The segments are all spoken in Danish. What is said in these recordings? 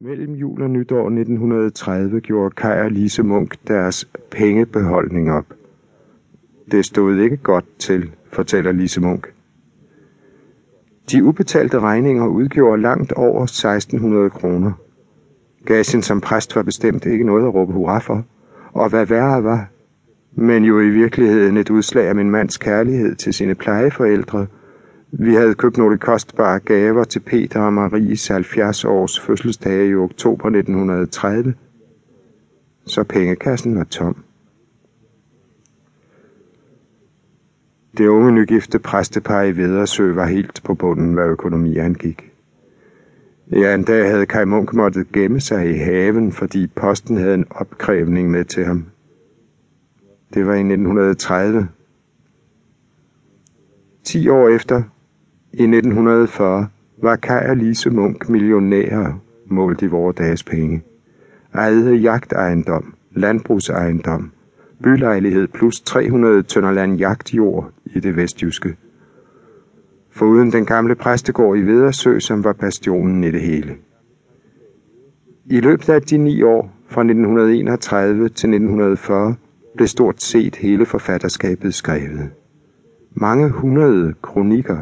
Mellem jul og nytår 1930 gjorde Kaj og Lise Munk deres pengebeholdning op. Det stod ikke godt til, fortæller Lise Munk. De ubetalte regninger udgjorde langt over 1600 kroner. Gagen som præst var bestemt ikke noget at råbe hurra for, og hvad værre var, men jo i virkeligheden et udslag af min mands kærlighed til sine plejeforældre – vi havde købt nogle kostbare gaver til Peter og Maries 70 års fødselsdag i oktober 1930, så pengekassen var tom. Det unge nygifte præstepar i Vedersø var helt på bunden, hvad økonomi angik. Ja, en dag havde Kai Munk måttet gemme sig i haven, fordi posten havde en opkrævning med til ham. Det var i 1930. 10 år efter i 1940 var Kaj og Lise Munk millionærer målt i vores dages penge. Ejede jagtejendom, landbrugsejendom, bylejlighed plus 300 tønder land jagtjord i det vestjyske. Foruden den gamle præstegård i Vedersø, som var bastionen i det hele. I løbet af de ni år, fra 1931 til 1940, blev stort set hele forfatterskabet skrevet. Mange hundrede kronikker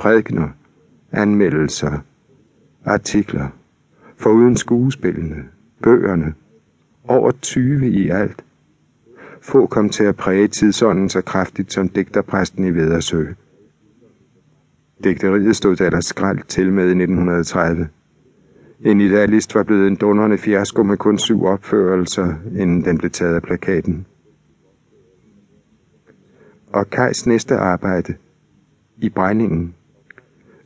prædikner, anmeldelser, artikler, foruden skuespillene, bøgerne, over 20 i alt. Få kom til at præge tidsånden så kraftigt som digterpræsten i Vedersø. Digteriet stod der der skraldt til med i 1930. En idealist var blevet en dundrende fiasko med kun syv opførelser, inden den blev taget af plakaten. Og Kajs næste arbejde, i brændingen,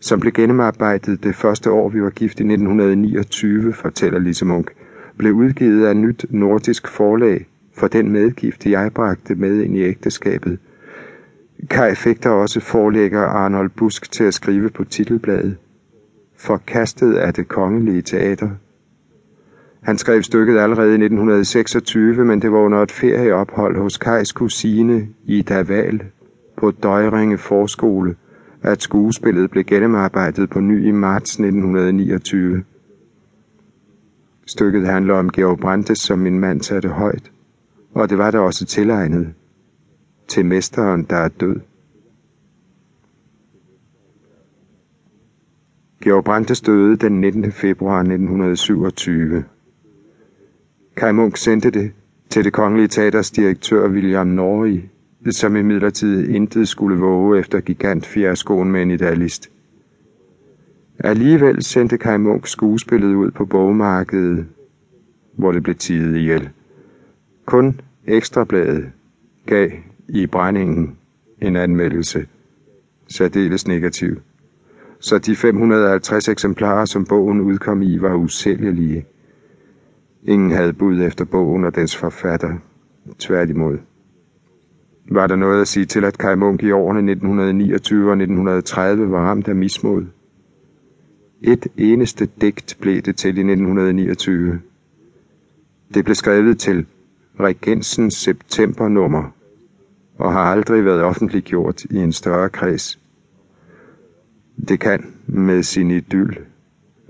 som blev gennemarbejdet det første år, vi var gift i 1929, fortæller Lise Munk, blev udgivet af et nyt nordisk forlag for den medgift, jeg bragte med ind i ægteskabet. Kai fik der også forlægger Arnold Busk til at skrive på titelbladet. Forkastet af det kongelige teater. Han skrev stykket allerede i 1926, men det var under et ferieophold hos Kajs kusine Ida Val på Døjringe Forskole, at skuespillet blev gennemarbejdet på ny i marts 1929. Stykket handler om Georg Brandes, som min mand satte højt, og det var der også tilegnet til mesteren, der er død. Georg Brandes døde den 19. februar 1927. Kai Munk sendte det til det kongelige teaters direktør William Norrie som imidlertid intet skulle våge efter gigantfiaskoen med en idealist. Alligevel sendte Kai Munk skuespillet ud på bogmarkedet, hvor det blev tidet ihjel. Kun Ekstrabladet gav i brændingen en anmeldelse, særdeles negativ. Så de 550 eksemplarer, som bogen udkom i, var usælgelige. Ingen havde bud efter bogen og dens forfatter. Tværtimod. Var der noget at sige til, at Kai Munk i årene 1929 og 1930 var ramt af mismod? Et eneste digt blev det til i 1929. Det blev skrevet til Regensens septembernummer og har aldrig været offentliggjort i en større kreds. Det kan med sin idyl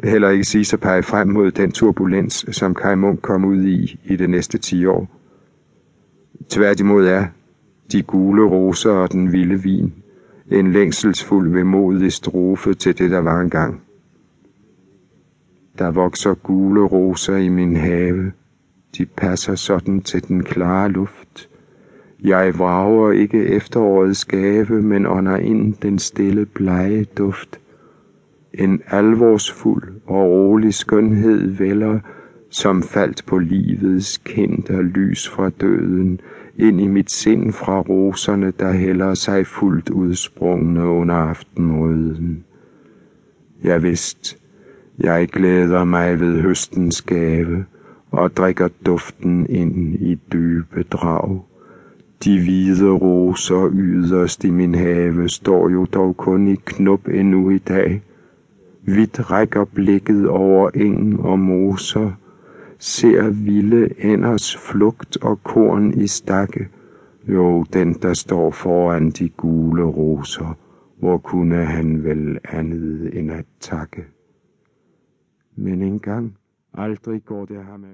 heller ikke sige sig pege frem mod den turbulens, som Kai Munk kom ud i i det næste 10 år. Tværtimod er de gule roser og den vilde vin. En længselsfuld vemodig strofe til det, der var engang. Der vokser gule roser i min have. De passer sådan til den klare luft. Jeg vrager ikke efterårets gave, men ånder ind den stille blege duft. En alvorsfuld og rolig skønhed vælger, som faldt på livets kind og lys fra døden, ind i mit sind fra roserne, der hælder sig fuldt udsprungne under aftenrøden. Jeg vidst, jeg glæder mig ved høstens gave og drikker duften ind i dybe drag. De hvide roser yderst i min have står jo dog kun i knop endnu i dag. Vidt rækker blikket over engen og moser, ser vilde ænders flugt og korn i stakke. Jo, den der står foran de gule roser, hvor kunne han vel andet end at takke. Men engang Aldrig går det ham